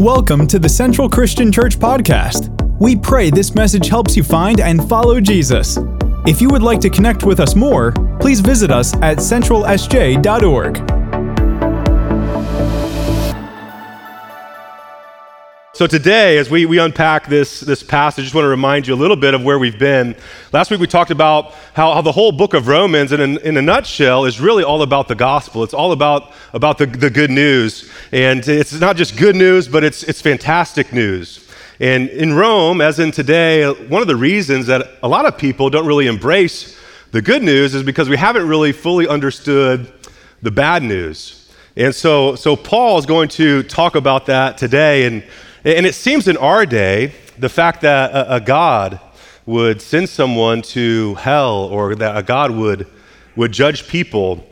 Welcome to the Central Christian Church Podcast. We pray this message helps you find and follow Jesus. If you would like to connect with us more, please visit us at centralsj.org. So today, as we, we unpack this, this passage, I just want to remind you a little bit of where we've been. Last week we talked about how, how the whole book of Romans, in, in a nutshell, is really all about the gospel. It's all about, about the, the good news. And it's not just good news, but it's, it's fantastic news. And in Rome, as in today, one of the reasons that a lot of people don't really embrace the good news is because we haven't really fully understood the bad news. And so, so Paul is going to talk about that today. And and it seems in our day, the fact that a, a God would send someone to hell or that a God would, would judge people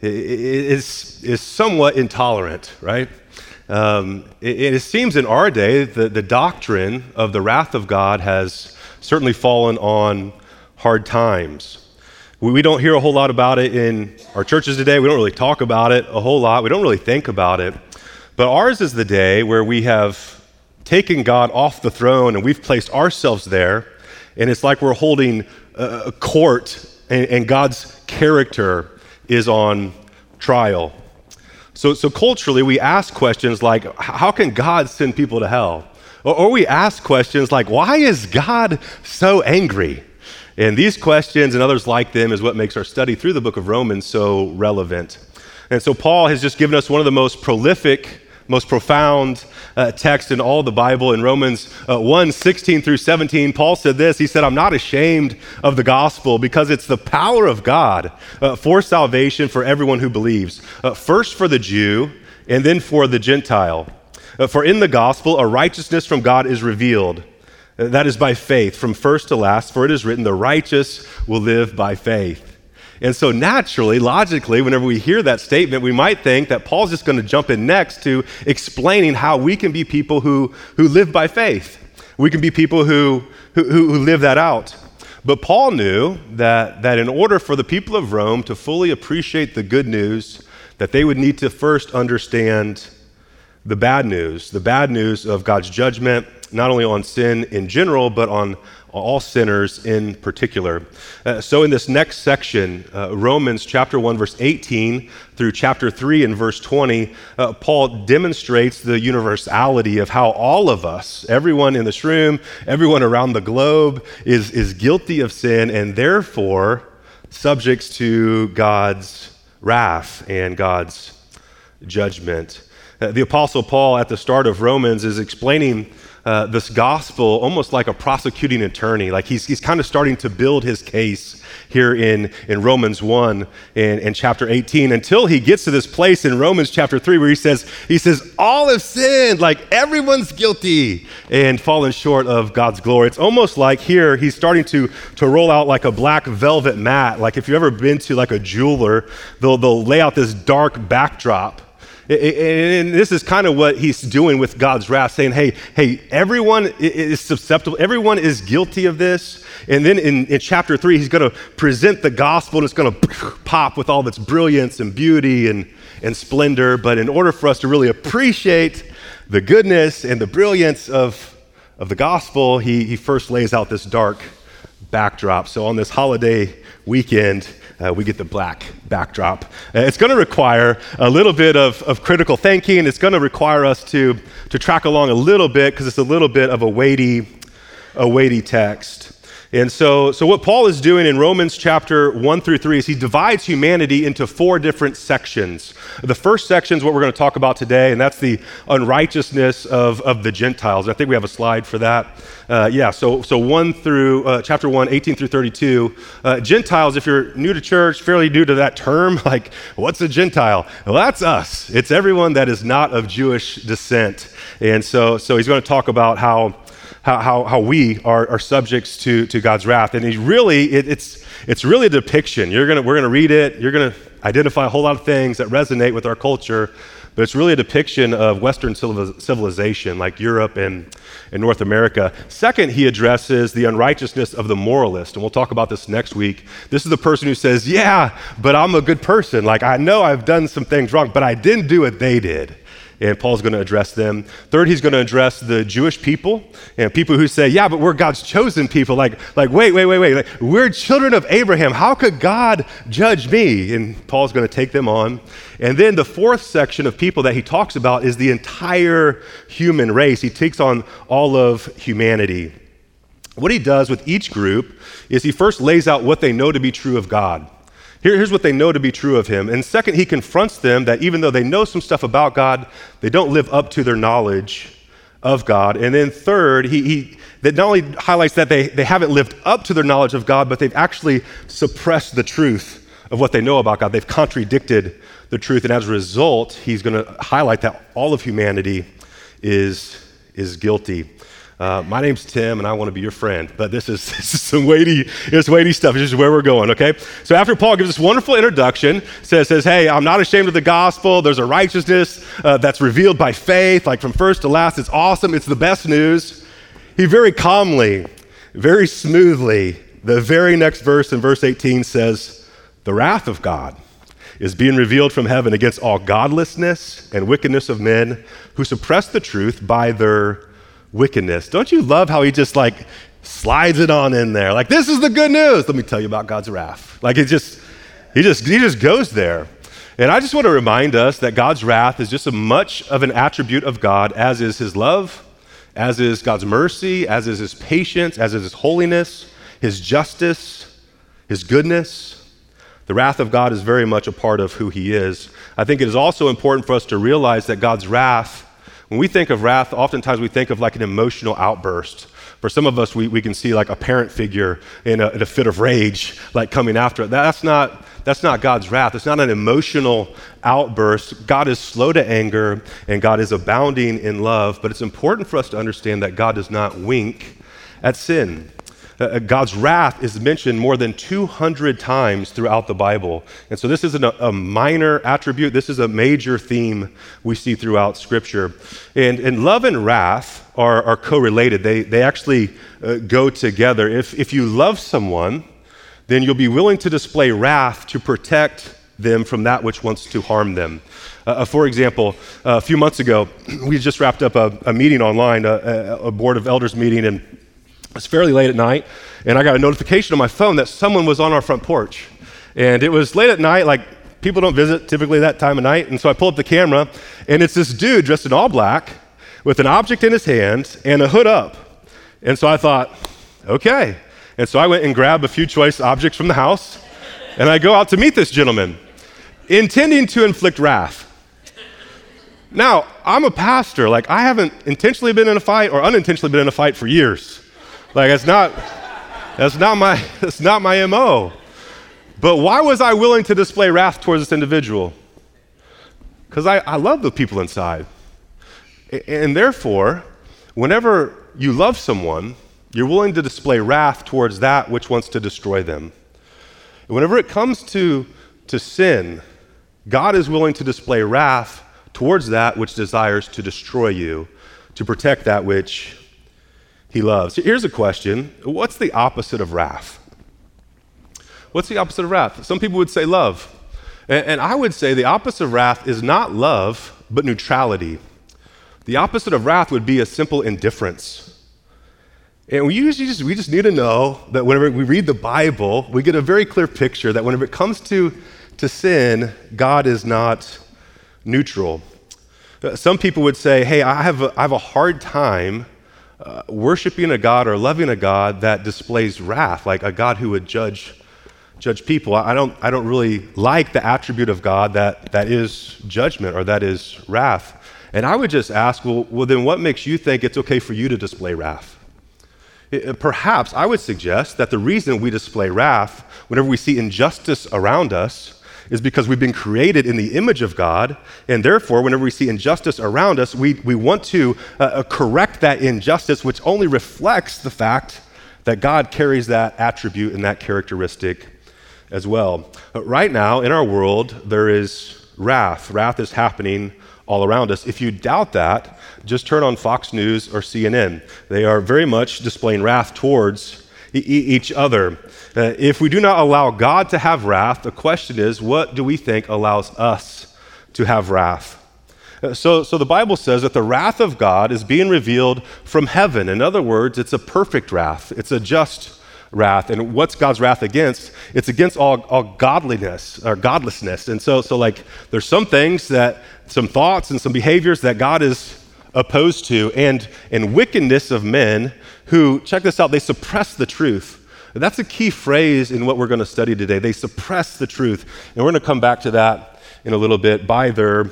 is, is somewhat intolerant, right? Um, it, it, seems in our day that the doctrine of the wrath of God has certainly fallen on hard times. We, we don't hear a whole lot about it in our churches today. We don't really talk about it a whole lot. We don't really think about it. But ours is the day where we have taken God off the throne and we've placed ourselves there, and it's like we're holding a court and, and God's character is on trial. So, so culturally, we ask questions like, how can God send people to hell? Or, or we ask questions like, why is God so angry? And these questions and others like them is what makes our study through the book of Romans so relevant. And so Paul has just given us one of the most prolific most profound uh, text in all the Bible. In Romans uh, 1 16 through 17, Paul said this He said, I'm not ashamed of the gospel because it's the power of God uh, for salvation for everyone who believes, uh, first for the Jew and then for the Gentile. Uh, for in the gospel, a righteousness from God is revealed. Uh, that is by faith, from first to last, for it is written, The righteous will live by faith. And so, naturally, logically, whenever we hear that statement, we might think that Paul's just going to jump in next to explaining how we can be people who, who live by faith. We can be people who, who, who live that out. But Paul knew that, that in order for the people of Rome to fully appreciate the good news, that they would need to first understand the bad news, the bad news of God's judgment, not only on sin in general, but on all sinners in particular. Uh, so, in this next section, uh, Romans chapter 1, verse 18 through chapter 3 and verse 20, uh, Paul demonstrates the universality of how all of us, everyone in this room, everyone around the globe, is, is guilty of sin and therefore subjects to God's wrath and God's judgment. Uh, the Apostle Paul, at the start of Romans, is explaining uh, this gospel almost like a prosecuting attorney. Like he's, he's kind of starting to build his case here in, in Romans 1 and, and chapter 18 until he gets to this place in Romans chapter 3 where he says, he says, all have sinned, like everyone's guilty and fallen short of God's glory. It's almost like here he's starting to, to roll out like a black velvet mat. Like if you've ever been to like a jeweler, they'll, they'll lay out this dark backdrop and this is kind of what he's doing with God's wrath, saying, hey, hey, everyone is susceptible, everyone is guilty of this. And then in, in chapter three, he's going to present the gospel and it's going to pop with all of its brilliance and beauty and, and splendor. But in order for us to really appreciate the goodness and the brilliance of, of the gospel, he, he first lays out this dark backdrop. So on this holiday weekend, uh, we get the black backdrop. Uh, it's going to require a little bit of, of critical thinking. It's going to require us to, to track along a little bit because it's a little bit of a weighty, a weighty text. And so, so, what Paul is doing in Romans chapter 1 through 3 is he divides humanity into four different sections. The first section is what we're going to talk about today, and that's the unrighteousness of, of the Gentiles. I think we have a slide for that. Uh, yeah, so, so 1 through uh, chapter 1, 18 through 32. Uh, Gentiles, if you're new to church, fairly new to that term, like, what's a Gentile? Well, that's us. It's everyone that is not of Jewish descent. And so, so he's going to talk about how how, how, how we are, are subjects to, to God's wrath. And he really, it, it's, it's really a depiction. You're gonna, we're going to read it, you're going to identify a whole lot of things that resonate with our culture, but it's really a depiction of Western civilization, like Europe and, and North America. Second, he addresses the unrighteousness of the moralist, and we'll talk about this next week. This is the person who says, Yeah, but I'm a good person. Like, I know I've done some things wrong, but I didn't do what they did. And Paul's going to address them. Third, he's going to address the Jewish people and people who say, Yeah, but we're God's chosen people. Like, like wait, wait, wait, wait. Like, we're children of Abraham. How could God judge me? And Paul's going to take them on. And then the fourth section of people that he talks about is the entire human race. He takes on all of humanity. What he does with each group is he first lays out what they know to be true of God. Here, here's what they know to be true of him. And second, he confronts them that even though they know some stuff about God, they don't live up to their knowledge of God. And then third, he, he that not only highlights that they, they haven't lived up to their knowledge of God, but they've actually suppressed the truth of what they know about God. They've contradicted the truth. And as a result, he's going to highlight that all of humanity is, is guilty. Uh, my name's Tim, and I want to be your friend. But this is, this is some weighty, it's weighty stuff. This is where we're going, okay? So after Paul gives this wonderful introduction, says, says hey, I'm not ashamed of the gospel. There's a righteousness uh, that's revealed by faith, like from first to last. It's awesome. It's the best news. He very calmly, very smoothly, the very next verse in verse 18 says, the wrath of God is being revealed from heaven against all godlessness and wickedness of men who suppress the truth by their wickedness. Don't you love how he just like slides it on in there? Like, this is the good news. Let me tell you about God's wrath. Like, it just, he just, he just goes there. And I just want to remind us that God's wrath is just as much of an attribute of God as is his love, as is God's mercy, as is his patience, as is his holiness, his justice, his goodness. The wrath of God is very much a part of who he is. I think it is also important for us to realize that God's wrath when we think of wrath, oftentimes we think of like an emotional outburst. For some of us, we, we can see like a parent figure in a, in a fit of rage, like coming after it. That's not, that's not God's wrath. It's not an emotional outburst. God is slow to anger and God is abounding in love, but it's important for us to understand that God does not wink at sin. Uh, uh, God's wrath is mentioned more than 200 times throughout the Bible. And so this isn't a, a, minor attribute, this is a major theme we see throughout Scripture. And, and love and wrath are, are correlated, they, they actually uh, go together. If, if you love someone, then you'll be willing to display wrath to protect them from that which wants to harm them. Uh, uh for example, uh, a few months ago, we just wrapped up a, a meeting online, a, a board of elders meeting, and it's fairly late at night, and I got a notification on my phone that someone was on our front porch. And it was late at night, like people don't visit typically that time of night. And so I pull up the camera, and it's this dude dressed in all black with an object in his hand and a hood up. And so I thought, okay. And so I went and grabbed a few choice objects from the house, and I go out to meet this gentleman, intending to inflict wrath. Now, I'm a pastor. Like, I haven't intentionally been in a fight or unintentionally been in a fight for years. Like it's not that's not my that's not my MO. But why was I willing to display wrath towards this individual? Because I, I love the people inside. And therefore, whenever you love someone, you're willing to display wrath towards that which wants to destroy them. Whenever it comes to, to sin, God is willing to display wrath towards that which desires to destroy you, to protect that which he loves. Here's a question What's the opposite of wrath? What's the opposite of wrath? Some people would say love. And, I would say the opposite of wrath is not love, but neutrality. The opposite of wrath would be a simple indifference. And we usually just, we just need to know that whenever we read the Bible, we get a very clear picture that whenever it comes to, to sin, God is not neutral. Uh, some people would say, hey, I have a, I have a hard time uh, worshiping a God or loving a God that displays wrath, like a God who would judge, judge people. I don't, I don't really like the attribute of God that, that is judgment or that is wrath. And I would just ask, well, well then what makes you think it's okay for you to display wrath? It, perhaps I would suggest that the reason we display wrath whenever we see injustice around us is because we've been created in the image of God, and therefore, whenever we see injustice around us, we, we want to uh, uh, correct that injustice, which only reflects the fact that God carries that attribute and that characteristic as well. But right now, in our world, there is wrath. Wrath is happening all around us. If you doubt that, just turn on Fox News or CNN. They are very much displaying wrath towards each other. Uh, if we do not allow God to have wrath, the question is, what do we think allows us to have wrath? Uh, so, so the Bible says that the wrath of God is being revealed from heaven. In other words, it's a perfect wrath, it's a just wrath. And what's God's wrath against? It's against all, all godliness or godlessness. And so, so, like, there's some things that, some thoughts and some behaviors that God is opposed to, and, and wickedness of men who, check this out, they suppress the truth. That's a key phrase in what we're going to study today. They suppress the truth. And we're going to come back to that in a little bit by their,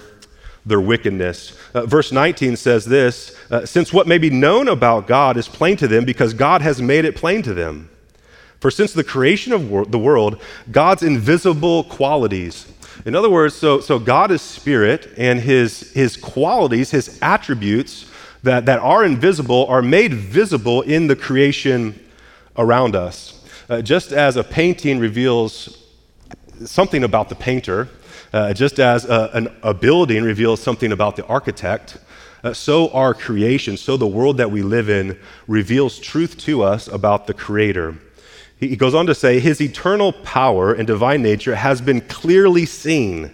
their wickedness. Uh, verse 19 says this uh, Since what may be known about God is plain to them because God has made it plain to them. For since the creation of wor- the world, God's invisible qualities, in other words, so, so God is spirit, and his, his qualities, his attributes that, that are invisible, are made visible in the creation around us. Uh, just as a painting reveals something about the painter, uh, just as a, an, a, building reveals something about the architect, uh, so our creation, so the world that we live in reveals truth to us about the Creator. He goes on to say, His eternal power and divine nature has been clearly seen,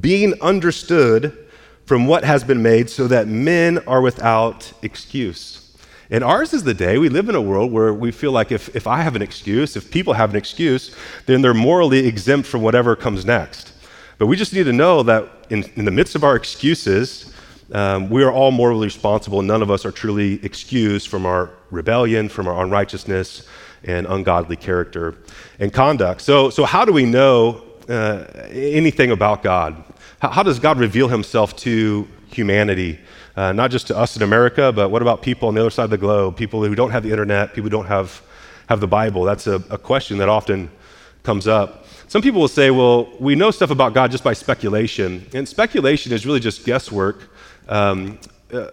being understood from what has been made, so that men are without excuse. And ours is the day. We live in a world where we feel like if, if I have an excuse, if people have an excuse, then they're morally exempt from whatever comes next. But we just need to know that in, in the midst of our excuses, um, we are all morally responsible. None of us are truly excused from our rebellion, from our unrighteousness, and ungodly character and conduct. So, so how do we know uh, anything about God? How, how, does God reveal himself to humanity? Uh, not just to us in America, but what about people on the other side of the globe? People who don't have the internet, people who don't have, have the Bible? That's a, a question that often comes up. Some people will say, well, we know stuff about God just by speculation. And speculation is really just guesswork. Um, uh,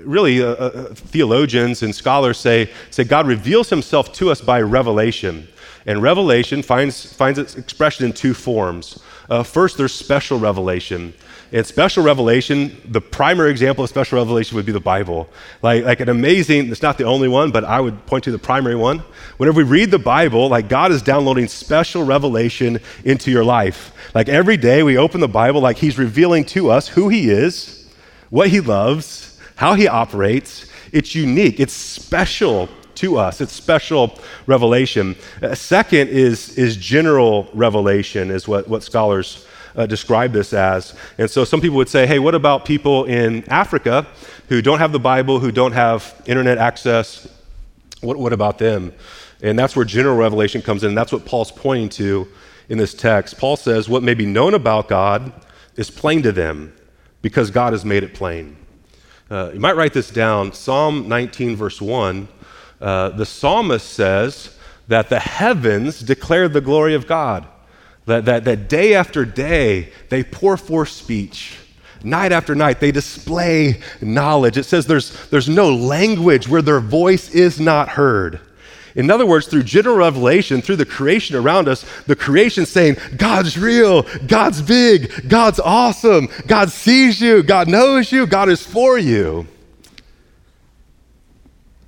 really, uh, uh, theologians and scholars say, say God reveals himself to us by revelation. And revelation finds, finds its expression in two forms. Uh, first, there's special revelation. And special revelation, the primary example of special revelation would be the Bible. Like, like an amazing, it's not the only one, but I would point to the primary one. Whenever we read the Bible, like God is downloading special revelation into your life. Like every day we open the Bible, like He's revealing to us who He is, what He loves, how he operates. It's unique, it's special to us, it's special revelation. Uh, second is, is general revelation, is what, what scholars uh, describe this as. And so some people would say, hey, what about people in Africa who don't have the Bible, who don't have internet access? What, what about them? And that's where general revelation comes in. And That's what Paul's pointing to in this text. Paul says, what may be known about God is plain to them because God has made it plain. Uh, you might write this down Psalm 19, verse 1. Uh, the psalmist says that the heavens declare the glory of God, that, that, that day after day they pour forth speech. Night after night, they display knowledge. It says there's, there's no language where their voice is not heard. In other words, through general revelation, through the creation around us, the creation saying, God's real, God's big, God's awesome, God sees you, God knows you, God is for you.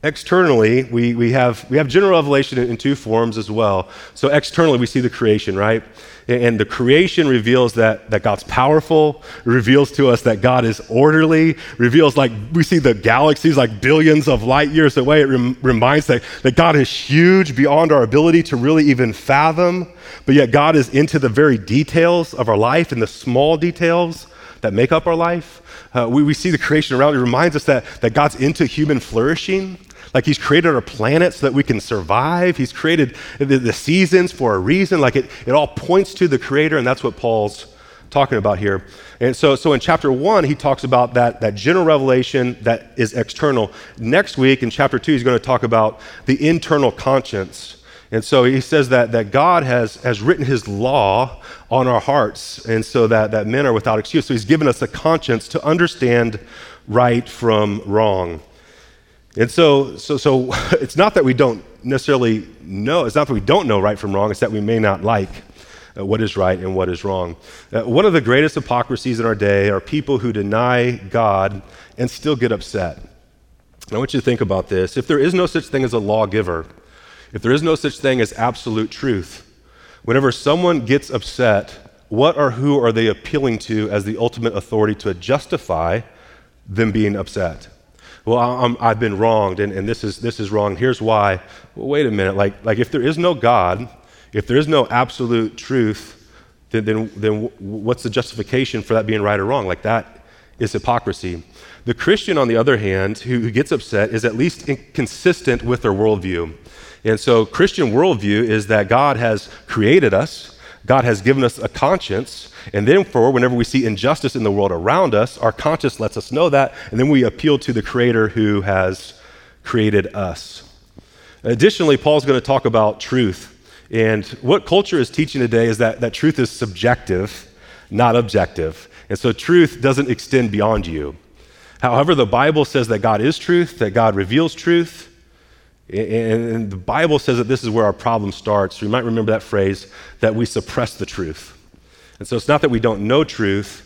Externally, we, we, have, we have general revelation in, in two forms as well. So, externally, we see the creation, right? And the creation reveals that, that God's powerful, reveals to us that God is orderly, reveals like we see the galaxies like billions of light years away. It rem- reminds that, that God is huge beyond our ability to really even fathom, but yet God is into the very details of our life and the small details that make up our life. Uh, we, we see the creation around. It reminds us that, that God's into human flourishing. Like he's created our planet so that we can survive. He's created the, the seasons for a reason. Like it, it all points to the creator, and that's what Paul's talking about here. And so, so in chapter one, he talks about that, that general revelation that is external. Next week, in chapter two, he's going to talk about the internal conscience. And so he says that, that God has, has written his law on our hearts, and so that, that men are without excuse. So he's given us a conscience to understand right from wrong. And so, so, so it's not that we don't necessarily know, it's not that we don't know right from wrong, it's that we may not like uh, what is right and what is wrong. Uh, one of the greatest hypocrisies in our day are people who deny God and still get upset. I want you to think about this. If there is no such thing as a lawgiver, if there is no such thing as absolute truth, whenever someone gets upset what or who are they appealing to as the ultimate authority to justify them being upset? Well, i have been wronged, and, and, this, is, this is wrong. Here's why. Well, wait a minute. Like, like, if there is no God, if there is no absolute truth, then, then, then what's the justification for that being right or wrong? Like, that is hypocrisy. The Christian, on the other hand, who, who gets upset is at least consistent with their worldview. And so, Christian worldview is that God has created us, God has given us a conscience, and therefore, whenever we see injustice in the world around us, our conscience lets us know that, and then we appeal to the Creator who has created us. Additionally, Paul's going to talk about truth. And what culture is teaching today is that, that truth is subjective, not objective. And so truth doesn't extend beyond you. However, the Bible says that God is truth, that God reveals truth, and the Bible says that this is where our problem starts. You might remember that phrase that we suppress the truth. And so it's not that we don't know truth,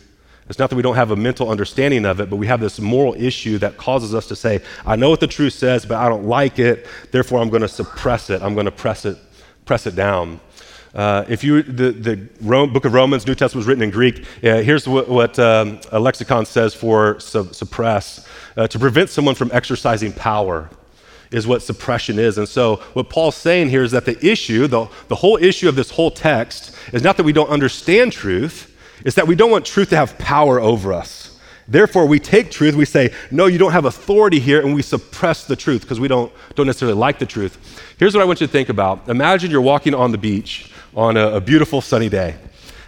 it's not that we don't have a mental understanding of it, but we have this moral issue that causes us to say, I know what the truth says, but I don't like it, therefore I'm going to suppress it. I'm going to press it, press it down. Uh, if you the, the Rome, book of Romans, New Testament was written in Greek. Uh, here's what, what um, a lexicon says for su- suppress: uh, to prevent someone from exercising power is what suppression is. And so, what Paul's saying here is that the issue, the, the whole issue of this whole text, is not that we don't understand truth, it's that we don't want truth to have power over us. Therefore, we take truth, we say, no, you don't have authority here, and we suppress the truth because we don't, don't necessarily like the truth. Here's what I want you to think about Imagine you're walking on the beach on a, a beautiful sunny day.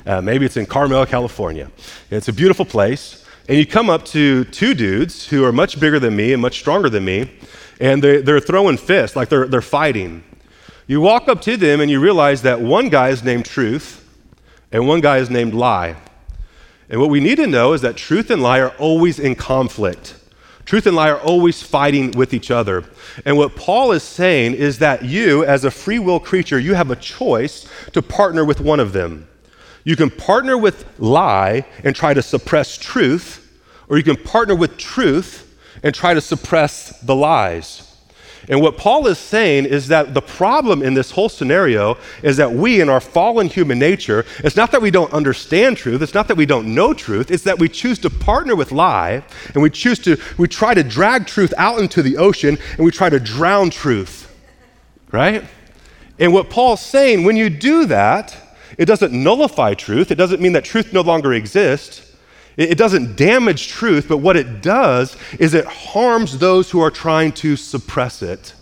Uh, maybe it's in Carmel, California. It's a beautiful place. And you come up to two dudes who are much bigger than me and much stronger than me, and they're, they're throwing fists, like they're, they're fighting. You walk up to them and you realize that one guy is named Truth and one guy is named Lie. And what we need to know is that truth and lie are always in conflict. Truth and lie are always fighting with each other. And what Paul is saying is that you, as a free will creature, you have a choice to partner with one of them. You can partner with lie and try to suppress truth, or you can partner with truth and try to suppress the lies. And what Paul is saying is that the problem in this whole scenario is that we, in our fallen human nature, it's not that we don't understand truth, it's not that we don't know truth, it's that we choose to partner with lie, and we choose to, we try to drag truth out into the ocean, and we try to drown truth, right? And what Paul's saying, when you do that, it doesn't nullify truth, it doesn't mean that truth no longer exists. It doesn't damage truth, but what it does is it harms those who are trying to suppress it.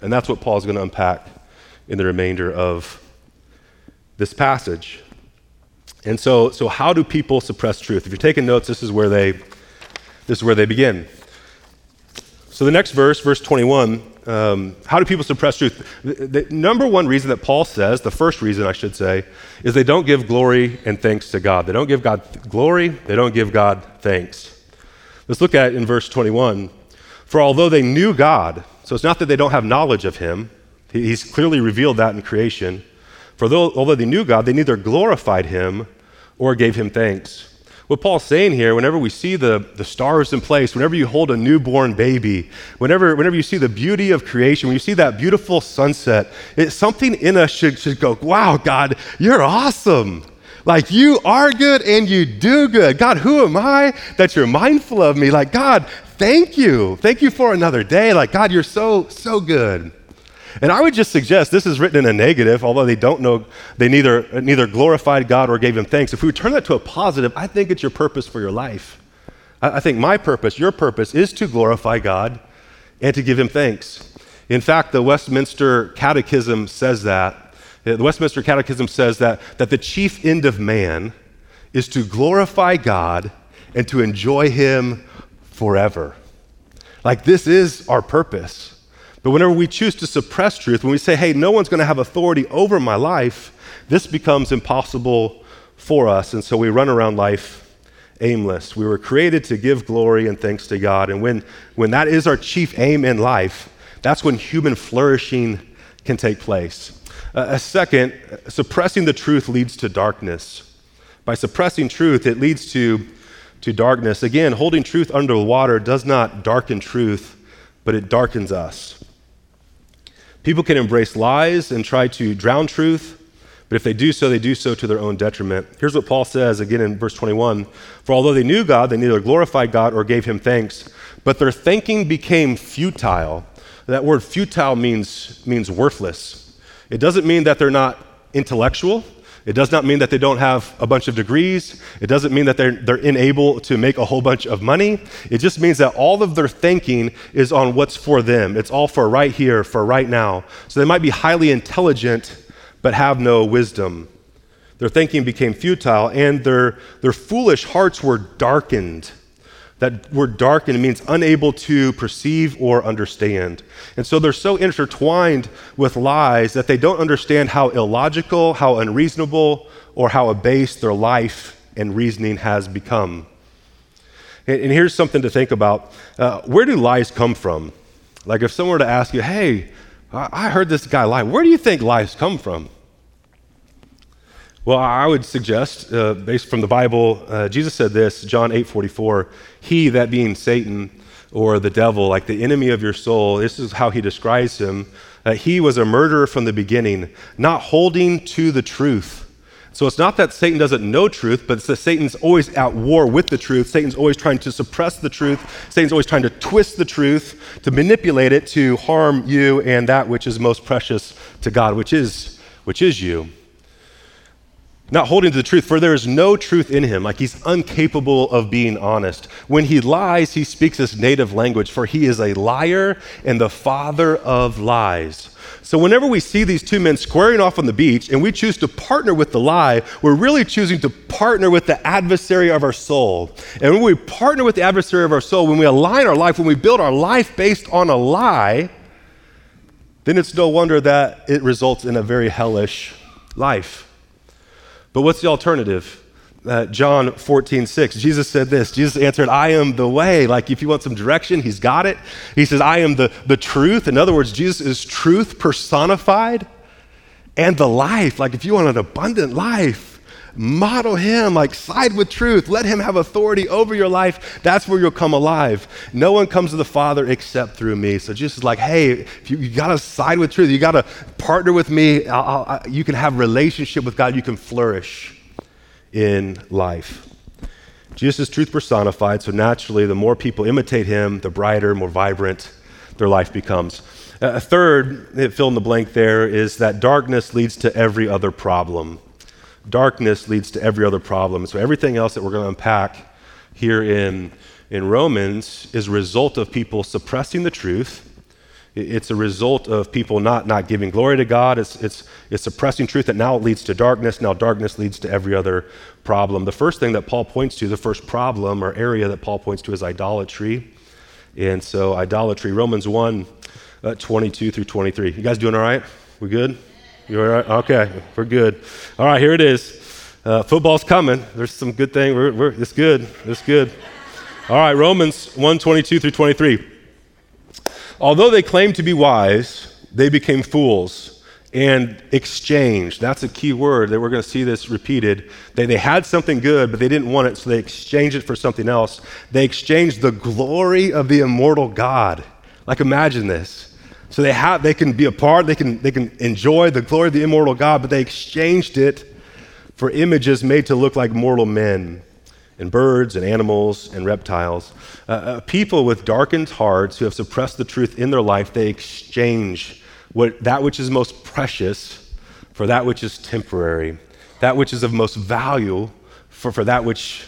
And that's what Paul's going to unpack in the remainder of this passage. And so, so how do people suppress truth? If you're taking notes, this is where they, this is where they begin. So the next verse, verse 21, um, how do people suppress truth? The, the, number one reason that Paul says, the first reason I should say, is they don't give glory and thanks to God. They don't give God glory, they don't give God thanks. Let's look at in verse 21. For although they knew God, so it's not that they don't have knowledge of Him, He's clearly revealed that in creation. For though, although they knew God, they neither glorified Him or gave Him thanks what Paul's saying here, whenever we see the, the stars in place, whenever you hold a newborn baby, whenever, whenever you see the beauty of creation, when you see that beautiful sunset, it's something in us should, should go, wow, God, you're awesome. Like you are good and you do good. God, who am I that you're mindful of me? Like, God, thank you. Thank you for another day. Like, God, you're so, so good. And I would just suggest this is written in a negative, although they don't know, they neither, neither glorified God or gave him thanks. If we turn that to a positive, I think it's your purpose for your life. I, I think my purpose, your purpose, is to glorify God and to give him thanks. In fact, the Westminster Catechism says that. The Westminster Catechism says that, that the chief end of man is to glorify God and to enjoy him forever. Like, this is our purpose. But whenever we choose to suppress truth, when we say, hey, no one's going to have authority over my life, this becomes impossible for us. And so we run around life aimless. We were created to give glory and thanks to God. And when, when that is our chief aim in life, that's when human flourishing can take place. Uh, a second, suppressing the truth leads to darkness. By suppressing truth, it leads to, to darkness. Again, holding truth under water does not darken truth, but it darkens us. People can embrace lies and try to drown truth, But if they do so, they do so to their own detriment. Here's what Paul says again in verse 21 For although they knew God, they neither glorified God or gave him thanks, but their thinking became futile. That word futile means, means worthless. It doesn't mean that they're not intellectual. It does not mean that they don't have a bunch of degrees. It doesn't mean that they're, they're unable to make a whole bunch of money. It just means that all of their thinking is on what's for them. It's all for right here, for right now. So they might be highly intelligent, but have no wisdom. Their thinking became futile, and their, their foolish hearts were darkened. That word darkened means unable to perceive or understand. And so they're so intertwined with lies that they don't understand how illogical, how unreasonable, or how abased their life and reasoning has become. And, and here's something to think about uh, where do lies come from? Like if someone were to ask you, hey, I heard this guy lie, where do you think lies come from? Well, I would suggest, uh, based from the Bible, uh, Jesus said this, John 8 44, He, that being Satan or the devil, like the enemy of your soul, this is how he describes him. Uh, he was a murderer from the beginning, not holding to the truth. So it's not that Satan doesn't know truth, but it's that Satan's always at war with the truth. Satan's always trying to suppress the truth. Satan's always trying to twist the truth, to manipulate it to harm you and that which is most precious to God, which is, which is you not holding to the truth, for there is no truth in him, like he's incapable of being honest. When he lies, he speaks his native language, for he is a liar and the father of lies. So, whenever we see these two men squaring off on the beach and we choose to partner with the lie, we're really choosing to partner with the adversary of our soul. And when we partner with the adversary of our soul, when we align our life, when we build our life based on a lie, then it's no wonder that it results in a very hellish life. But what's the alternative? Uh, John 14, 6. Jesus said this. Jesus answered, I am the way. Like, if you want some direction, he's got it. He says, I am the, the truth. In other words, Jesus is truth personified and the life. Like, if you want an abundant life, model him, like side with truth. Let him have authority over your life. That's where you'll come alive. No one comes to the Father except through me. So Jesus is like, hey, you, you got to side with truth. You got to partner with me. I'll, I'll, you can have relationship with God. You can flourish in life. Jesus is truth personified, so naturally, the more people imitate him, the brighter, more vibrant their life becomes. A third, fill in the blank there, is that darkness leads to every other problem darkness leads to every other problem. So everything else that we're going to unpack here in, in Romans is a result of people suppressing the truth. It's a result of people not, not giving glory to God. It's, it's, it's suppressing truth that now leads to darkness. Now, darkness leads to every other problem. The first thing that Paul points to, the first problem or area that Paul points to, is idolatry. And so, idolatry, Romans 1 uh, 22 through 23. You guys doing all right? We good? You all right? Okay, we're good. All right, here it is. Uh, football's coming. There's some good thing. We're, we're, it's good. It's good. All right, Romans 1 22 through 23. Although they claimed to be wise, they became fools and exchanged. That's a key word that we're going to see this repeated. They, they had something good, but they didn't want it, so they exchanged it for something else. They exchanged the glory of the immortal God. Like, imagine this. So they have they can be a part, they can they can enjoy the glory of the immortal God, but they exchanged it for images made to look like mortal men and birds and animals and reptiles. Uh, uh, people with darkened hearts who have suppressed the truth in their life, they exchange what, that which is most precious for that which is temporary, that which is of most value for, for that which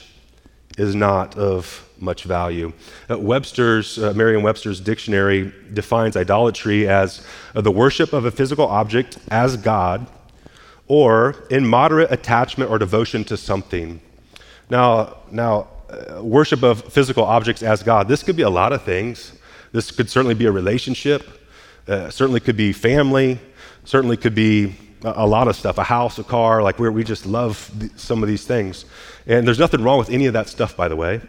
is not of much value. Uh, Webster's, uh, Merriam-Webster's dictionary defines idolatry as uh, the worship of a physical object as God or immoderate attachment or devotion to something. Now, now uh, worship of physical objects as God, this could be a lot of things. This could certainly be a relationship, uh, certainly could be family, certainly could be a lot of stuff, a house, a car, like where we just love some of these things. And there's nothing wrong with any of that stuff, by the way.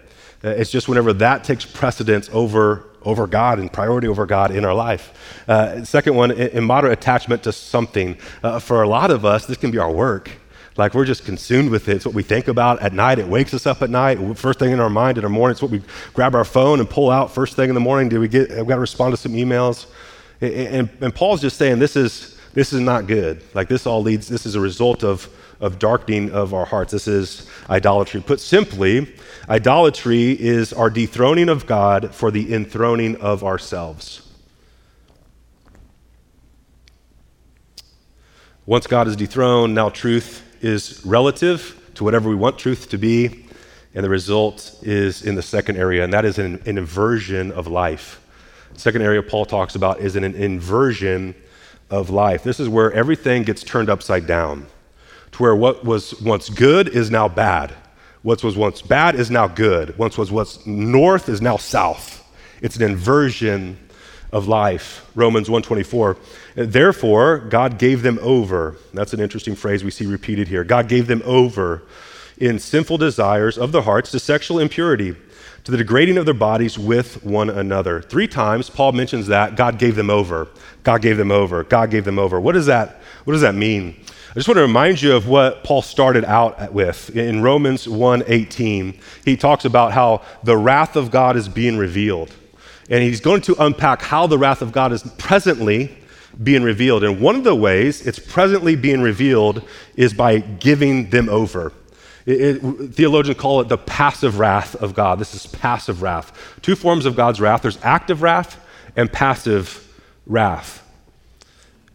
Uh, it's just whenever that takes precedence over, over God and priority over God in our life. Uh, second one, immoderate attachment to something. Uh, for a lot of us, this can be our work. Like we're just consumed with it. It's what we think about at night. It wakes us up at night. First thing in our mind in our morning, it's what we grab our phone and pull out first thing in the morning. Do we get, we got to respond to some emails? And, and, and Paul's just saying this is, this is not good. Like this all leads, this is a result of, of darkening of our hearts. This is idolatry. Put simply, idolatry is our dethroning of God for the enthroning of ourselves. Once God is dethroned, now truth is relative to whatever we want truth to be, and the result is in the second area, and that is an, an inversion of life. second area Paul talks about is an, an inversion of life. This is where everything gets turned upside down, to where what was once good is now bad. What was once bad is now good. Once was what's north is now south. It's an inversion of life. Romans 124. Therefore, God gave them over. That's an interesting phrase we see repeated here. God gave them over in sinful desires of their hearts to sexual impurity, to the degrading of their bodies with one another. Three times Paul mentions that God gave them over. God gave them over. God gave them over. What does that what does that mean? I just want to remind you of what Paul started out with in Romans 1:18. He talks about how the wrath of God is being revealed. And he's going to unpack how the wrath of God is presently being revealed. And one of the ways it's presently being revealed is by giving them over. It, it, theologians call it the passive wrath of God. This is passive wrath. Two forms of God's wrath there's active wrath and passive wrath.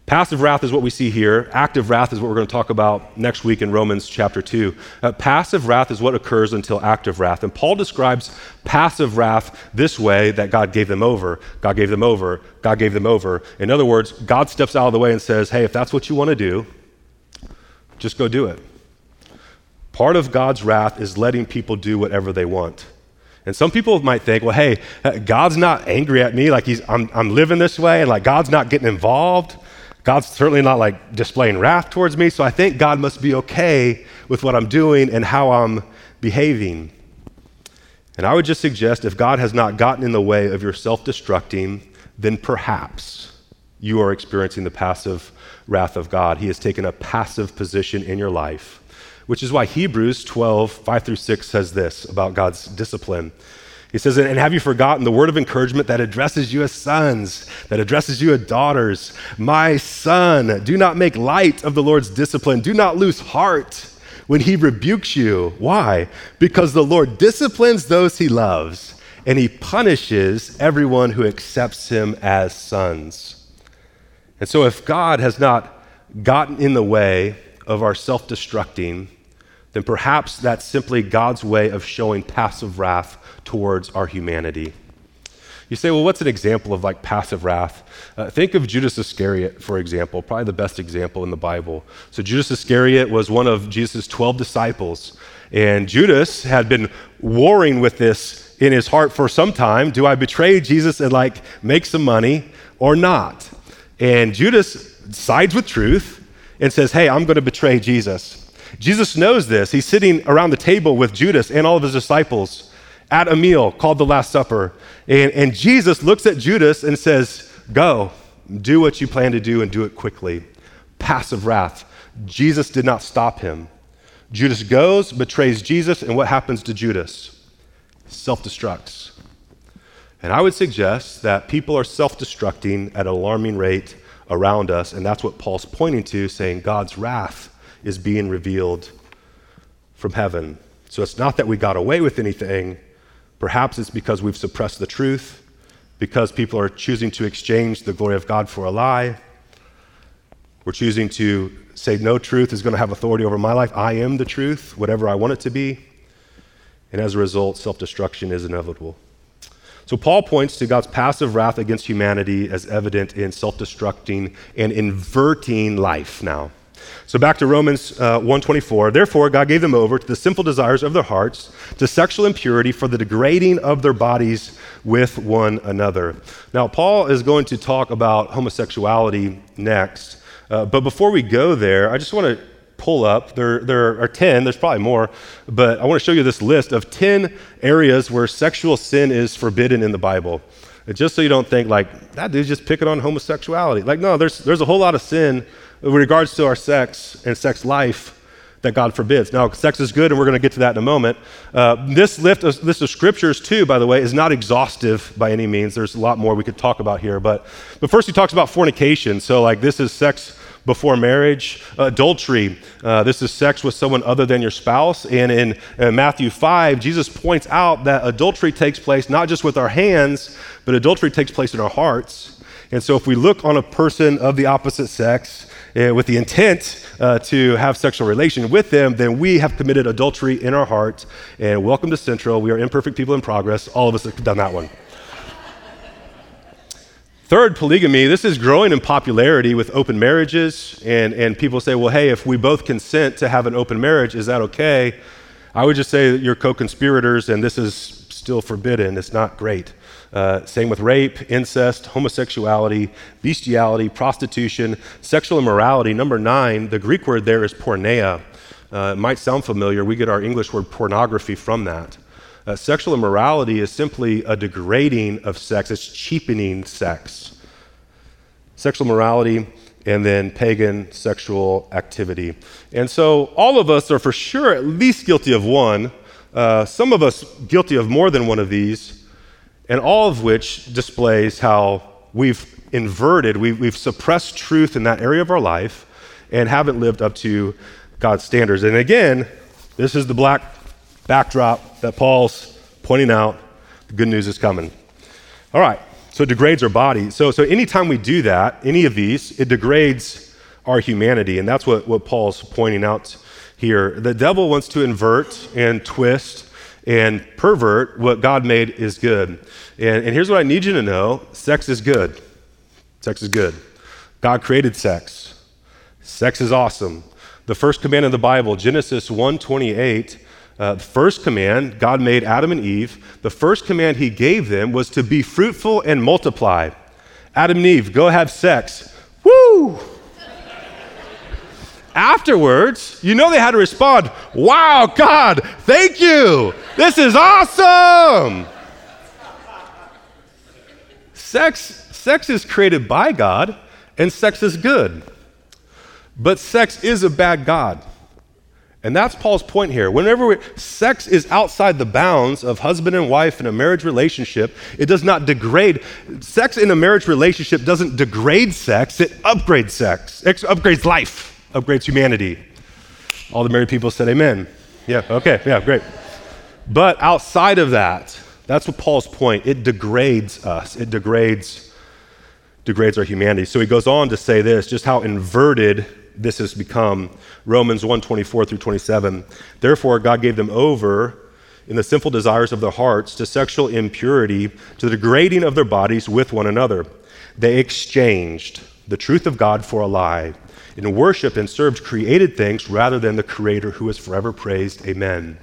Passive wrath is what we see here. Active wrath is what we're going to talk about next week in Romans chapter 2. Uh, passive wrath is what occurs until active wrath. And Paul describes passive wrath this way that God gave them over. God gave them over. God gave them over. In other words, God steps out of the way and says, hey, if that's what you want to do, just go do it. Part of God's wrath is letting people do whatever they want. And some people might think, well, hey, uh, God's not angry at me, like he's, I'm, I'm living this way, and like God's not getting involved. God's certainly not like displaying wrath towards me, so I think God must be okay with what I'm doing and how I'm behaving. And I would just suggest if God has not gotten in the way of your self destructing, then perhaps you are experiencing the passive wrath of God. He has taken a passive position in your life which is why Hebrews 12, 5 through 6 says this about God's discipline. He says, And have you forgotten the word of encouragement that addresses you as sons, that addresses you as daughters? My son, do not make light of the Lord's discipline. Do not lose heart when he rebukes you. Why? Because the Lord disciplines those he loves, and he punishes everyone who accepts him as sons. And so, if God has not gotten in the way of our self destructing, then perhaps that's simply God's way of showing passive wrath towards our humanity. You say, well, what's an example of like passive wrath? Uh, think of Judas Iscariot, for example, probably the best example in the Bible. So, Judas Iscariot was one of Jesus' 12 disciples, and Judas had been warring with this in his heart for some time. Do I betray Jesus and like make some money or not? And Judas sides with truth and says, hey, I'm going to betray Jesus. Jesus knows this. He's sitting around the table with Judas and all of his disciples at a meal called the Last Supper. And, and Jesus looks at Judas and says, Go, do what you plan to do and do it quickly. Passive wrath. Jesus did not stop him. Judas goes, betrays Jesus, and what happens to Judas? Self destructs. And I would suggest that people are self destructing at an alarming rate around us, and that's what Paul's pointing to, saying God's wrath is being revealed from heaven. So it's not that we got away with anything. Perhaps it's because we've suppressed the truth, because people are choosing to exchange the glory of God for a lie. We're choosing to say, no truth is going to have authority over my life. I am the truth, whatever I want it to be. And as a result, self destruction is inevitable. So Paul points to God's passive wrath against humanity as evident in self destructing and inverting life now. So back to Romans uh, 1:24. Therefore, God gave them over to the sinful desires of their hearts, to sexual impurity, for the degrading of their bodies with one another. Now, Paul is going to talk about homosexuality next. Uh, but before we go there, I just want to pull up. There, there are 10, there's probably more, but I want to show you this list of 10 areas where sexual sin is forbidden in the Bible. just so you don't think, like, that dude's just picking on homosexuality. Like, no, there's, there's a whole lot of sin with regards to our sex and sex life that God forbids. Now, sex is good, and we're going to get to that in a moment. Uh, this list of, list of scriptures, too, by the way, is not exhaustive by any means. There's a lot more we could talk about here. But, but first, he talks about fornication. So, like, this is sex before marriage. Adultery, uh, this is sex with someone other than your spouse. And in Matthew 5, Jesus points out that adultery takes place not just with our hands, but adultery takes place in our hearts. And so if we look on a person of the opposite sex, with the intent uh, to have sexual relation with them, then we have committed adultery in our heart. And welcome to Central. We are imperfect people in progress. All of us have done that one. Third, polygamy. This is growing in popularity with open marriages. And, and people say, well, hey, if we both consent to have an open marriage, is that okay? I would just say that you're co conspirators and this is still forbidden. It's not great. Uh, same with rape, incest, homosexuality, bestiality, prostitution, sexual immorality. Number nine, the Greek word there is porneia. Uh, it might sound familiar. We get our English word pornography from that. Uh, sexual immorality is simply a degrading of sex, it's cheapening sex. Sexual morality and then pagan sexual activity. And so all of us are for sure at least guilty of one, uh, some of us guilty of more than one of these, and all of which displays how we've inverted, we've, we've suppressed truth in that area of our life and haven't lived up to God's standards. And again, this is the black backdrop that Paul's pointing out. The good news is coming. All right, so it degrades our body. So, so anytime we do that, any of these, it degrades our humanity. And that's what, what Paul's pointing out here. The devil wants to invert and twist and pervert what God made is good. And, and here's what I need you to know sex is good. Sex is good. God created sex. Sex is awesome. The first command in the Bible, Genesis 1:28, uh, the first command, God made Adam and Eve. The first command he gave them was to be fruitful and multiply. Adam and Eve, go have sex. Woo! Afterwards, you know they had to respond, Wow, God, thank you. This is awesome. Sex, sex is created by God, and sex is good. But sex is a bad God. And that's Paul's point here. Whenever sex is outside the bounds of husband and wife in a marriage relationship, it does not degrade. Sex in a marriage relationship doesn't degrade sex, it upgrades sex, it upgrades life, upgrades humanity. All the married people said amen. Yeah, okay, yeah, great. But outside of that, that's what Paul's point. It degrades us. It degrades degrades our humanity. So he goes on to say this, just how inverted this has become. Romans 1 24 through 27. Therefore, God gave them over in the sinful desires of their hearts to sexual impurity, to the degrading of their bodies with one another. They exchanged the truth of God for a lie and worshiped and served created things rather than the Creator who is forever praised. Amen.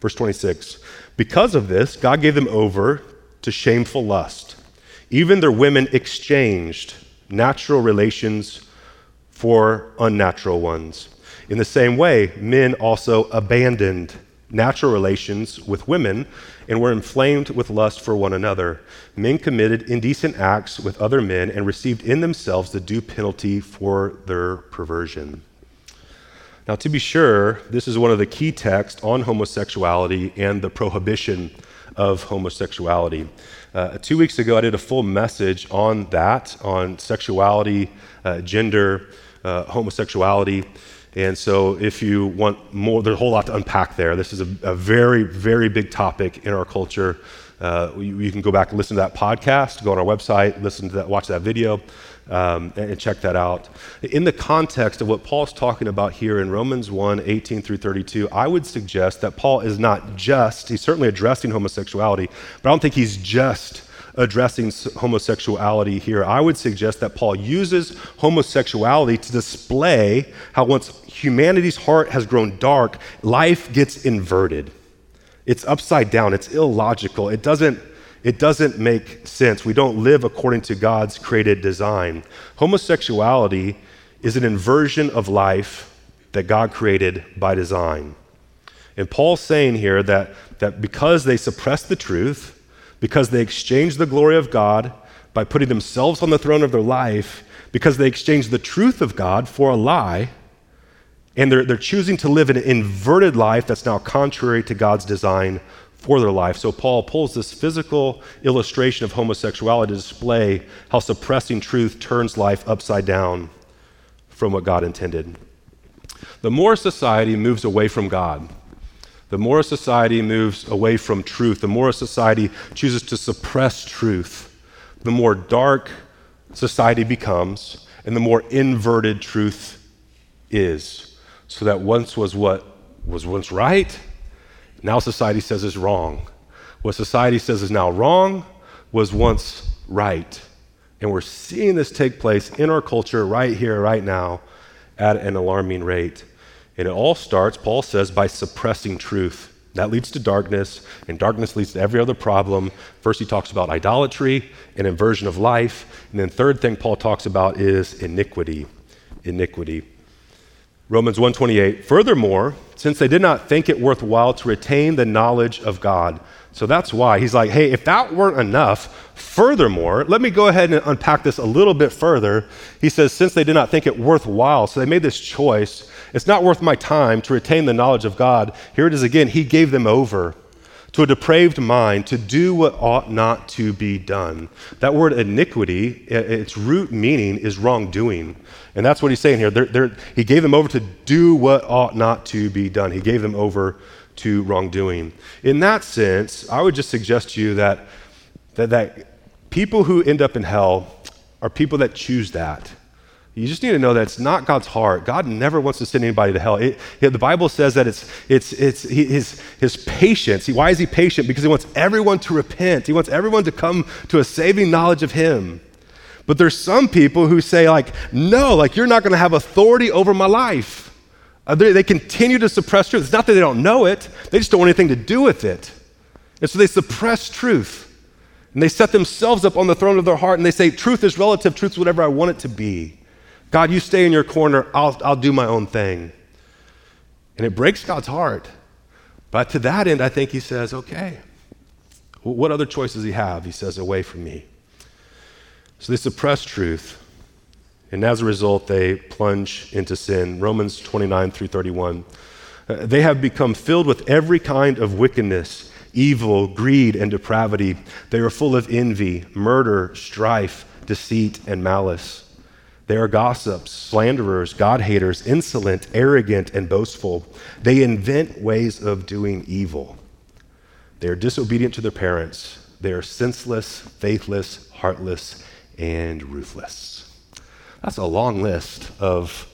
Verse 26. Because of this, God gave them over to shameful lust. Even their women exchanged natural relations for unnatural ones. In the same way, men also abandoned natural relations with women and were inflamed with lust for one another. Men committed indecent acts with other men and received in themselves the due penalty for their perversion. Now, to be sure, this is one of the key texts on homosexuality and the prohibition of homosexuality. Uh, two weeks ago, I did a full message on that, on sexuality, uh, gender, uh, homosexuality. And so, if you want more, there's a whole lot to unpack there. This is a, a very, very big topic in our culture. Uh, you, you, can go back and listen to that podcast, go on our website, listen to that, watch that video, um, and, and, check that out. In the context of what Paul's talking about here in Romans 1 18 through 32, I would suggest that Paul is not just, he's certainly addressing homosexuality, but I don't think he's just addressing homosexuality here. I would suggest that Paul uses homosexuality to display how once humanity's heart has grown dark, life gets inverted. It's upside down, it's illogical. It doesn't it doesn't make sense. We don't live according to God's created design. Homosexuality is an inversion of life that God created by design. And Paul's saying here that, that because they suppress the truth, because they exchanged the glory of God by putting themselves on the throne of their life, because they exchanged the truth of God for a lie, and they're, they're choosing to live an inverted life that's now contrary to God's design for their life. So Paul pulls this physical illustration of homosexuality to display how suppressing truth turns life upside down from what God intended. The more society moves away from God, the more a society moves away from truth, the more a society chooses to suppress truth, the more dark society becomes, and the more inverted truth is. So that once was what was once right, now society says is wrong. What society says is now wrong was once right. And we're seeing this take place in our culture right here, right now, at an alarming rate. And it all starts, Paul says, by suppressing truth. That leads to darkness, and darkness leads to every other problem. First, he talks about idolatry and inversion of life. And then, third thing Paul talks about is iniquity. Iniquity. Romans 1:28 Furthermore, since they did not think it worthwhile to retain the knowledge of God. So that's why he's like, hey, if that weren't enough, furthermore, let me go ahead and unpack this a little bit further. He says, since they did not think it worthwhile, so they made this choice it's not worth my time to retain the knowledge of God. Here it is again. He gave them over to a depraved mind to do what ought not to be done. That word iniquity, its root meaning is wrongdoing. And that's what he's saying here. They're, they're, he gave them over to do what ought not to be done. He gave them over to wrongdoing. In that sense, I would just suggest to you that, that, that people who end up in hell are people that choose that. You just need to know that it's not God's heart. God never wants to send anybody to hell. It, it, the Bible says that it's, it's, it's his, his patience. Why is he patient? Because he wants everyone to repent. He wants everyone to come to a saving knowledge of him. But there's some people who say, like, no, like, you're not going to have authority over my life. Uh, they, they continue to suppress truth. It's not that they don't know it, they just don't want anything to do with it. And so they suppress truth. And they set themselves up on the throne of their heart and they say, truth is relative, truth is whatever I want it to be. God, you stay in your corner, I'll, I'll do my own thing. And it breaks God's heart. But to that end, I think he says, okay, what other choice does he have? He says, away from me. So they suppress truth. And as a result, they plunge into sin. Romans 29 through 31. Uh, they have become filled with every kind of wickedness, evil, greed, and depravity. They are full of envy, murder, strife, deceit, and malice. They are gossips, slanderers, God haters, insolent, arrogant, and boastful. They invent ways of doing evil. They are disobedient to their parents. They are senseless, faithless, heartless, and ruthless. That's a long list of,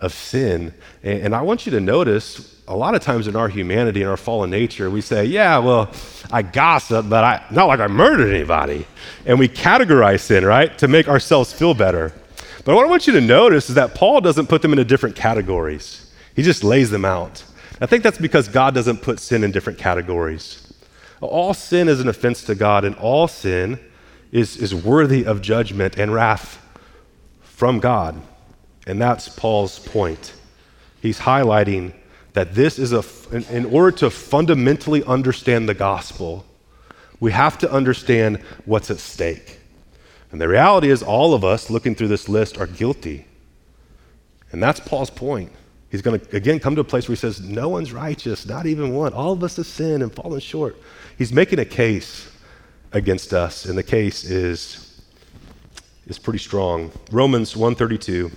of sin. And, and I want you to notice a lot of times in our humanity, in our fallen nature, we say, yeah, well, I gossip, but I, not like I murdered anybody. And we categorize sin, right, to make ourselves feel better. But what I want you to notice is that Paul doesn't put them into different categories, he just lays them out. I think that's because God doesn't put sin in different categories. All sin is an offense to God, and all sin is, is worthy of judgment and wrath from God. And that's Paul's point. He's highlighting that this is a, in, in order to fundamentally understand the gospel, we have to understand what's at stake. And the reality is, all of us looking through this list are guilty. And that's Paul's point. He's going to, again, come to a place where he says, No one's righteous, not even one. All of us have sinned and fallen short. He's making a case against us, and the case is, is pretty strong. Romans 132.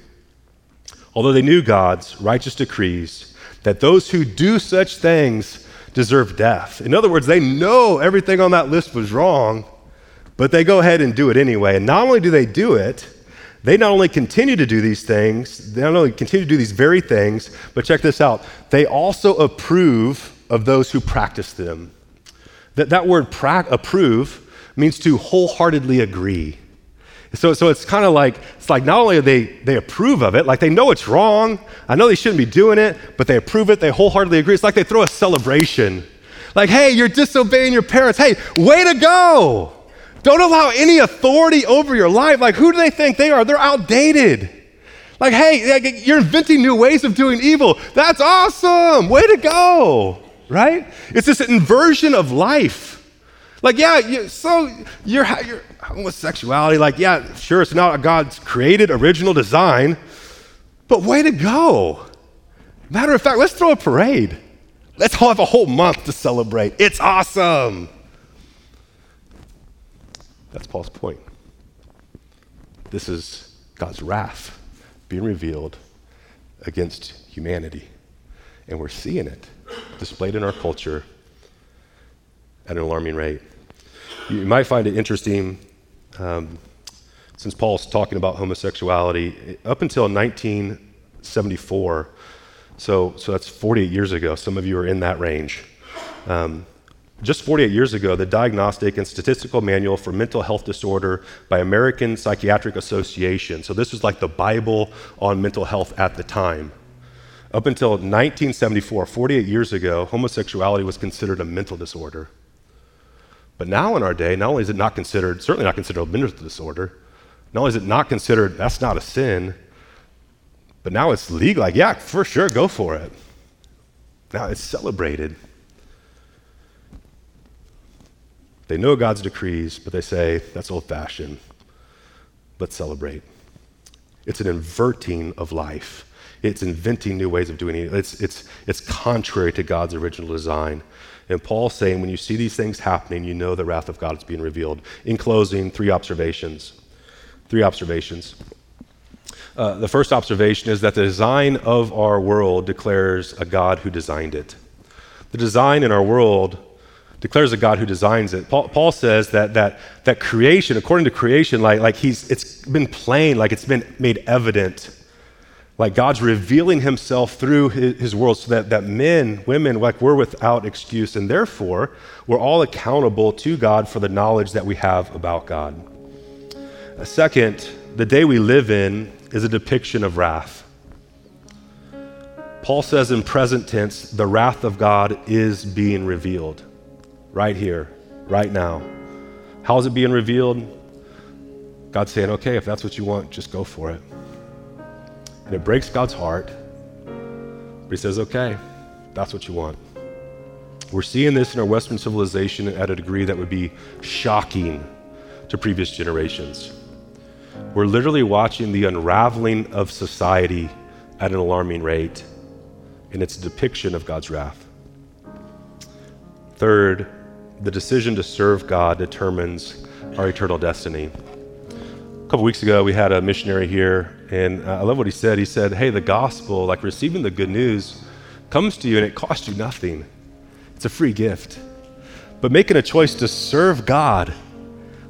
Although they knew God's righteous decrees, that those who do such things deserve death. In other words, they know everything on that list was wrong, but they go ahead and do it anyway. And not only do they do it, they not only continue to do these things, they not only continue to do these very things, but check this out, they also approve of those who practice them. That, that word pra- approve means to wholeheartedly agree. So, so it's kind of like, it's like not only they, they approve of it, like they know it's wrong, I know they shouldn't be doing it, but they approve it, they wholeheartedly agree. It's like they throw a celebration. Like, hey, you're disobeying your parents. Hey, way to go. Don't allow any authority over your life. Like, who do they think they are? They're outdated. Like, hey, you're inventing new ways of doing evil. That's awesome. Way to go. Right? It's this inversion of life. Like, yeah, you, so your, your homosexuality, like, yeah, sure, it's not God's created original design, but way to go. Matter of fact, let's throw a parade. Let's all have a whole month to celebrate. It's awesome. That's Paul's point. This is God's wrath. being revealed against humanity. And we're seeing it displayed in our culture at an alarming rate. You might find it interesting, um, since Paul's talking about homosexuality, up until 1974, so, so that's 48 years ago, some of you are in that range. Um, just 48 years ago, the Diagnostic and Statistical Manual for Mental Health Disorder by American Psychiatric Association. So, this was like the Bible on mental health at the time. Up until 1974, 48 years ago, homosexuality was considered a mental disorder. But now in our day, not only is it not considered, certainly not considered a mental disorder, not only is it not considered, that's not a sin, but now it's legal. Like, yeah, for sure, go for it. Now it's celebrated. They know God's decrees, but they say, that's old fashioned. Let's celebrate. It's an inverting of life. It's inventing new ways of doing it. It's, it's, it's contrary to God's original design. And Paul's saying, when you see these things happening, you know the wrath of God is being revealed. In closing, three observations. Three observations. Uh, the first observation is that the design of our world declares a God who designed it. The design in our world declares a God who designs it. Paul, Paul, says that, that, that creation, according to creation, like, like he's, it's been plain, like it's been made evident. Like God's revealing himself through his, his world so that, that men, women, like we're without excuse. And therefore, we're all accountable to God for the knowledge that we have about God. Second, the day we live in is a depiction of wrath. Paul says in present tense, the wrath of God is being revealed right here, right now. How is it being revealed? God's saying, okay, if that's what you want, just go for it. And it breaks God's heart. But He says, okay, that's what you want. We're seeing this in our Western civilization at a degree that would be shocking to previous generations. We're literally watching the unraveling of society at an alarming rate, and it's depiction of God's wrath. Third, the decision to serve God determines our eternal destiny. A couple weeks ago, we had a missionary here, and uh, I love what he said. He said, Hey, the gospel, like receiving the good news, comes to you and it costs you nothing. It's a free gift. But making a choice to serve God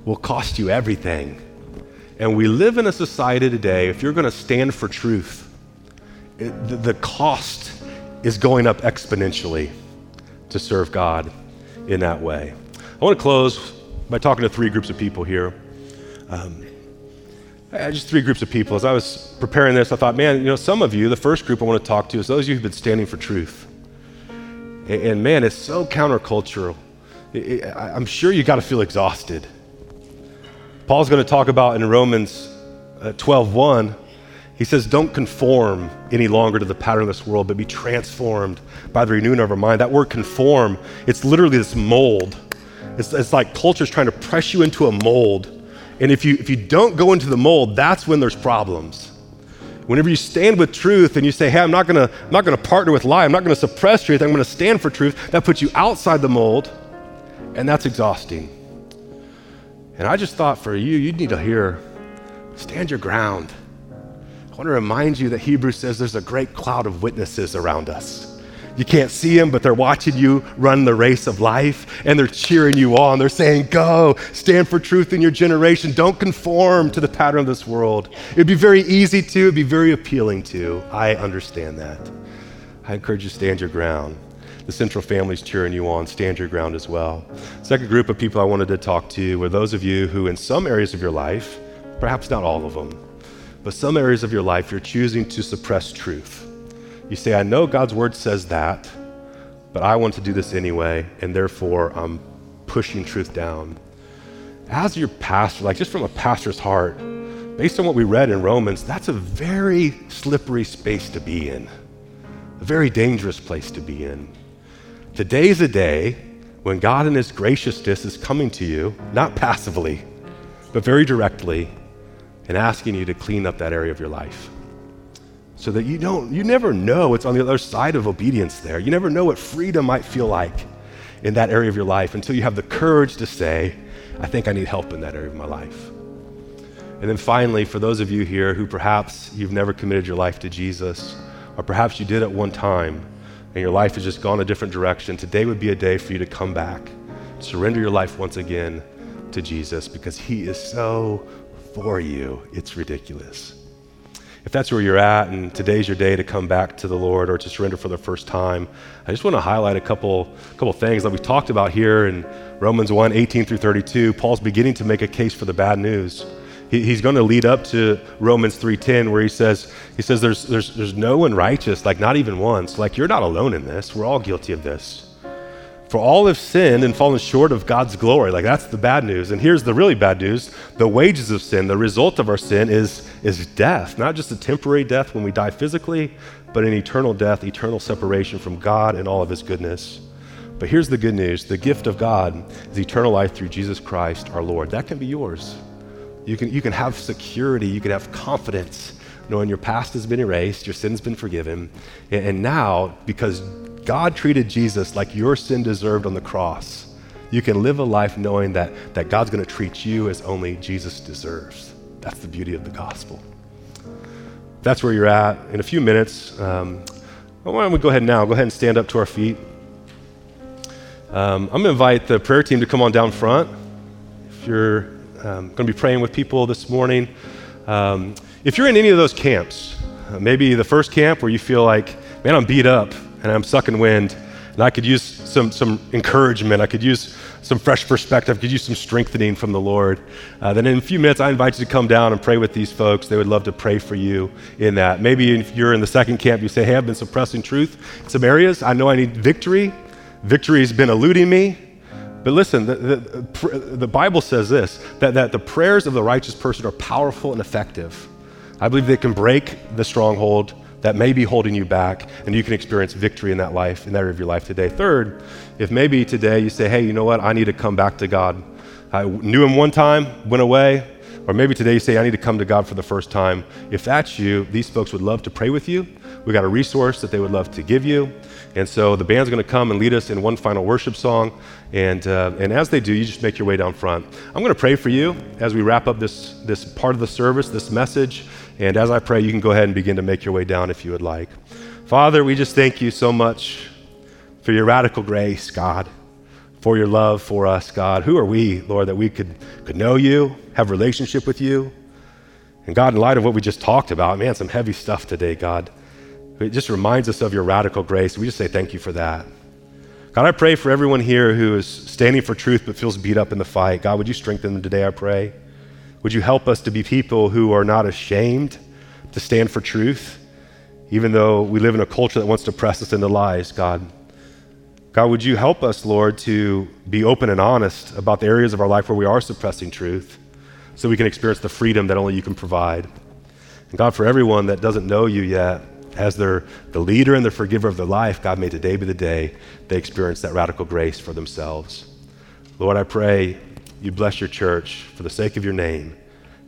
will cost you everything. And we live in a society today, if you're going to stand for truth, it, the cost is going up exponentially to serve God in that way. I want to close by talking to three groups of people here. Um, just three groups of people. As I was preparing this, I thought, man, you know, some of you, the first group I want to talk to is those of you who've been standing for truth. And, and man, it's so countercultural. It, it, I'm sure you got to feel exhausted. Paul's going to talk about in Romans uh, 12:1 he says, Don't conform any longer to the pattern of this world, but be transformed by the renewing of our mind. That word conform, it's literally this mold. It's, it's like culture's trying to press you into a mold. And if you, if you don't go into the mold, that's when there's problems. Whenever you stand with truth and you say, hey, I'm not gonna, I'm not gonna partner with lie, I'm not gonna suppress truth, I'm gonna stand for truth, that puts you outside the mold, and that's exhausting. And I just thought for you, you'd need to hear, stand your ground. I want to remind you that Hebrews says there's a great cloud of witnesses around us. You can't see them, but they're watching you run the race of life and they're cheering you on. They're saying, Go, stand for truth in your generation. Don't conform to the pattern of this world. It'd be very easy to, it'd be very appealing to. I understand that. I encourage you to stand your ground. The central family's cheering you on. Stand your ground as well. Second group of people I wanted to talk to were those of you who, in some areas of your life, perhaps not all of them, but some areas of your life, you're choosing to suppress truth. You say, I know God's word says that, but I want to do this anyway, and therefore I'm pushing truth down. As your pastor, like just from a pastor's heart, based on what we read in Romans, that's a very slippery space to be in, a very dangerous place to be in. Today is a day when God in His graciousness is coming to you, not passively, but very directly, and asking you to clean up that area of your life so that you don't you never know what's on the other side of obedience there. You never know what freedom might feel like in that area of your life until you have the courage to say i think i need help in that area of my life. And then finally, for those of you here who perhaps you've never committed your life to Jesus, or perhaps you did at one time and your life has just gone a different direction, today would be a day for you to come back, surrender your life once again to Jesus because He is so for you. It's ridiculous. If that's where you're at and today's your day to come back to the Lord or to surrender for the first time, I just want to highlight a couple, couple things that we talked about here in Romans 1 18 through 32. Paul's beginning to make a case for the bad news he, he's going to lead up to Romans 3:10 where he says he says there's, there's, there's no one righteous like not even once like you're not alone in this we're all guilty of this for all have sinned and fallen short of God's glory. Like that's the bad news. And here's the really bad news. The wages of sin the result of our sin is is death. Not just a temporary death when we die physically but an eternal death eternal separation from God and all of his goodness. But here's the good news. The gift of God is eternal life through Jesus Christ our Lord. That can be yours. You can, you can have security, you can have confidence, knowing your past has been erased, your sin's been forgiven. And, and now, because God treated Jesus like your sin deserved on the cross, you can live a life knowing that, that God's going to treat you as only Jesus deserves. That's the beauty of the gospel. That's where you're at. In a few minutes, um, why don't we go ahead now? Go ahead and stand up to our feet. Um, I'm going to invite the prayer team to come on down front. If you're um, going to be praying with people this morning. Um, if you're in any of those camps, uh, maybe the first camp where you feel like, man, I'm beat up and I'm sucking wind, and I could use some, some encouragement, I could use some fresh perspective, I could use some strengthening from the Lord, uh, then in a few minutes, I invite you to come down and pray with these folks. They would love to pray for you in that. Maybe if you're in the second camp, you say, hey, I've been suppressing truth in some areas. I know I need victory. Victory has been eluding me. But listen, the, the, the, Bible says this that, that the prayers of the righteous person are powerful and effective. I believe they can break the stronghold that may be holding you back, and you can experience victory in that life, in that area of your life today. Third, if maybe today you say, hey, you know what, I need to come back to God. I knew him one time, went away, or maybe today you say, I need to come to God for the first time. If that's you, these folks would love to pray with you. We got a resource that they would love to give you. And so the band's going to come and lead us in one final worship song. And, uh, and as they do, you just make your way down front. I'm going to pray for you as we wrap up this, this part of the service, this message. And as I pray, you can go ahead and begin to make your way down if you would like. Father, we just thank you so much for your radical grace, God, for your love for us, God. Who are we, Lord, that we could, could know you, have relationship with you? And God, in light of what we just talked about, man, some heavy stuff today, God. It just reminds us of your radical grace. We just say thank you for that. God, I pray for everyone here who is standing for truth but feels beat up in the fight. God, would you strengthen them today, I pray? Would you help us to be people who are not ashamed to stand for truth, even though we live in a culture that wants to press us into lies, God? God, would you help us, Lord, to be open and honest about the areas of our life where we are suppressing truth so we can experience the freedom that only you can provide? And God, for everyone that doesn't know you yet, as their, the leader and the forgiver of their life, God, may today be the day they experience that radical grace for themselves. Lord, I pray you bless your church for the sake of your name,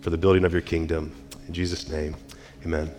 for the building of your kingdom. In Jesus' name, amen.